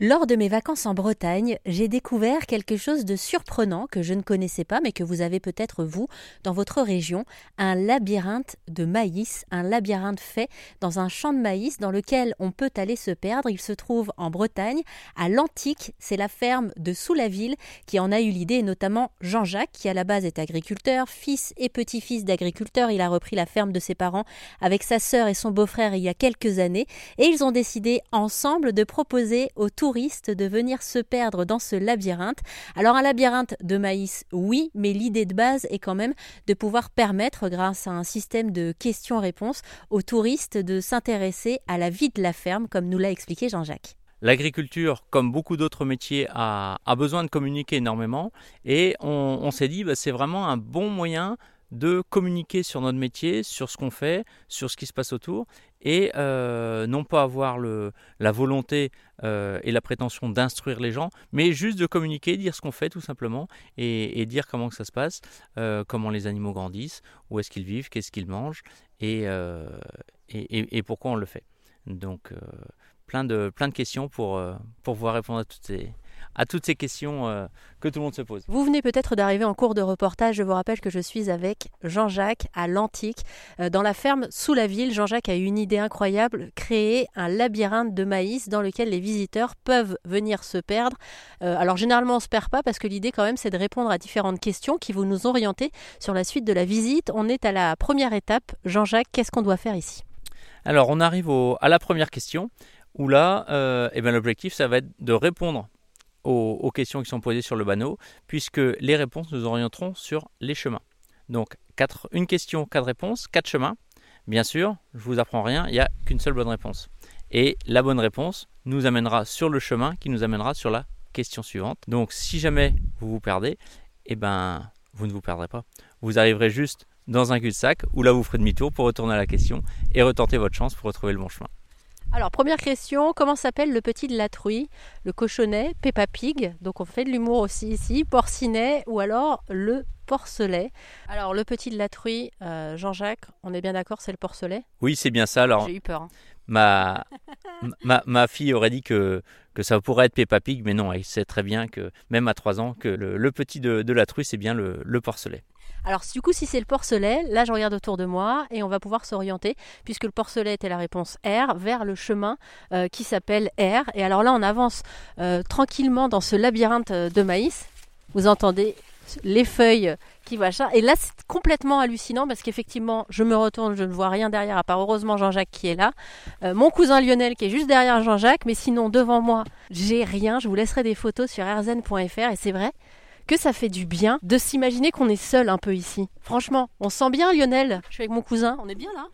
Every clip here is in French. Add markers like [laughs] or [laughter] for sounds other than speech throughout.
Lors de mes vacances en Bretagne, j'ai découvert quelque chose de surprenant que je ne connaissais pas, mais que vous avez peut-être vous dans votre région, un labyrinthe de maïs, un labyrinthe fait dans un champ de maïs dans lequel on peut aller se perdre. Il se trouve en Bretagne, à l'Antique, c'est la ferme de Sous-la-Ville qui en a eu l'idée, et notamment Jean-Jacques, qui à la base est agriculteur, fils et petit-fils d'agriculteur. Il a repris la ferme de ses parents avec sa sœur et son beau-frère il y a quelques années, et ils ont décidé ensemble de proposer autour touristes de venir se perdre dans ce labyrinthe. Alors un labyrinthe de maïs, oui, mais l'idée de base est quand même de pouvoir permettre, grâce à un système de questions-réponses, aux touristes de s'intéresser à la vie de la ferme, comme nous l'a expliqué Jean-Jacques. L'agriculture, comme beaucoup d'autres métiers, a, besoin de communiquer énormément et on, s'est dit bah, c'est vraiment un bon moyen de communiquer sur notre métier, sur ce qu'on fait, sur ce qui se passe autour, et euh, non pas avoir la volonté euh, et la prétention d'instruire les gens, mais juste de communiquer, dire ce qu'on fait tout simplement, et, dire comment que ça se passe, euh, comment les animaux grandissent, où est-ce qu'ils vivent, qu'est-ce qu'ils mangent, et, et, pourquoi on le fait. Donc plein, de, plein de questions pour, pour pouvoir répondre à toutes ces, à toutes ces questions euh, que tout le monde se pose. Vous venez peut-être d'arriver en cours de reportage. Je vous rappelle que je suis avec Jean-Jacques à l'Antique, euh, dans la ferme sous la ville. Jean-Jacques a eu une idée incroyable, créer un labyrinthe de maïs dans lequel les visiteurs peuvent venir se perdre. Euh, alors généralement on se perd pas parce que l'idée quand même c'est de répondre à différentes questions qui vont nous orienter sur la suite de la visite. On est à la première étape. Jean-Jacques, qu'est-ce qu'on doit faire ici? Alors on arrive à la première question où là, eh ben, l'objectif ça va être de répondre aux, questions qui sont posées sur le panneau, puisque les réponses nous orienteront sur les chemins. Donc, une question, quatre réponses, quatre chemins. Bien sûr, je vous apprends rien, il n'y a qu'une seule bonne réponse. Et la bonne réponse nous amènera sur le chemin qui nous amènera sur la question suivante. Donc, si jamais vous vous perdez, eh ben, vous ne vous perdrez pas. Vous arriverez juste dans un cul-de-sac où là vous ferez demi-tour pour retourner à la question et retenter votre chance pour retrouver le bon chemin. Alors, première question, comment s'appelle le petit de la truie Le cochonnet, Peppa Pig, donc on fait de l'humour aussi ici, porcinet ou alors le porcelet. Alors, le petit de la truie, euh, Jean-Jacques, on est bien d'accord, c'est le porcelet? Oui, c'est bien ça. Alors, J'ai eu peur. Hein. Ma, ma, fille aurait dit que, que ça pourrait être Peppa Pig, mais non, elle sait très bien que, même à 3 ans, que le, petit de, la truie, c'est bien le, le porcelet. Alors du coup, si c'est le porcelet, là je regarde autour de moi et on va pouvoir s'orienter, puisque le porcelet était la réponse R, vers le chemin euh, qui s'appelle R. Et alors là, on avance euh, tranquillement dans ce labyrinthe euh, de maïs. Vous entendez les feuilles qui machin. Et là, c'est complètement hallucinant parce qu'effectivement, je me retourne, je ne vois rien derrière, à part heureusement Jean-Jacques qui est là. mon cousin Lionel qui est juste derrière Jean-Jacques, mais sinon devant moi, j'ai rien. Je vous laisserai des photos sur rzn.fr et c'est vrai, que ça fait du bien de s'imaginer qu'on est seul un peu ici. Franchement, on sent bien Lionel. Je suis avec mon cousin, on est bien là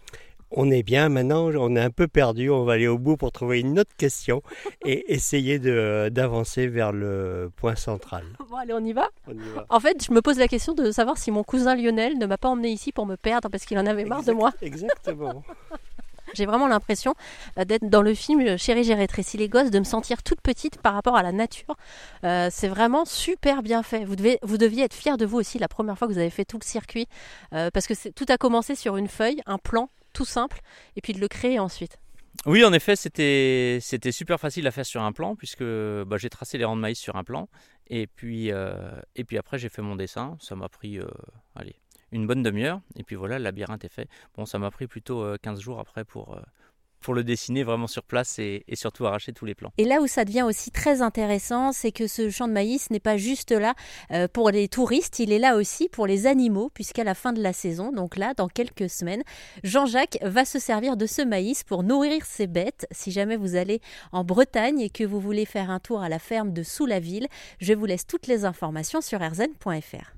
on est bien maintenant, on est un peu perdu, on va aller au bout pour trouver une autre question et [laughs] essayer d'avancer vers le point central. [laughs] Bon, allez, on y, va on y va En fait, je me pose la question de savoir si mon cousin Lionel ne m'a pas emmené ici pour me perdre parce qu'il en avait marre de moi. Exactement. [laughs] J'ai vraiment l'impression euh, d'être dans le film euh, Chérie, j'ai rétréci les gosses, de me sentir toute petite par rapport à la nature. Euh, c'est vraiment super bien fait. Vous, devez, vous deviez être fier de vous aussi la première fois que vous avez fait tout le circuit, parce que tout a commencé sur une feuille, un plan simple, et puis de le créer ensuite. Oui, en effet, c'était c'était super facile à faire sur un plan puisque bah, j'ai tracé les rangs de maïs sur un plan et puis et puis après j'ai fait mon dessin. Ça m'a pris allez une bonne demi-heure. Et puis voilà, le labyrinthe est fait. Bon, ça m'a pris plutôt 15 euh, jours après pour, euh, pour le dessiner vraiment sur place et, surtout arracher tous les plans. Et là où ça devient aussi très intéressant, c'est que ce champ de maïs n'est pas juste là euh, pour les touristes, il est là aussi pour les animaux, puisqu'à la fin de la saison, donc là, dans quelques semaines, Jean-Jacques va se servir de ce maïs pour nourrir ses bêtes. Si jamais vous allez en Bretagne et que vous voulez faire un tour à la ferme de Sous la Ville, je vous laisse toutes les informations sur rzn.fr.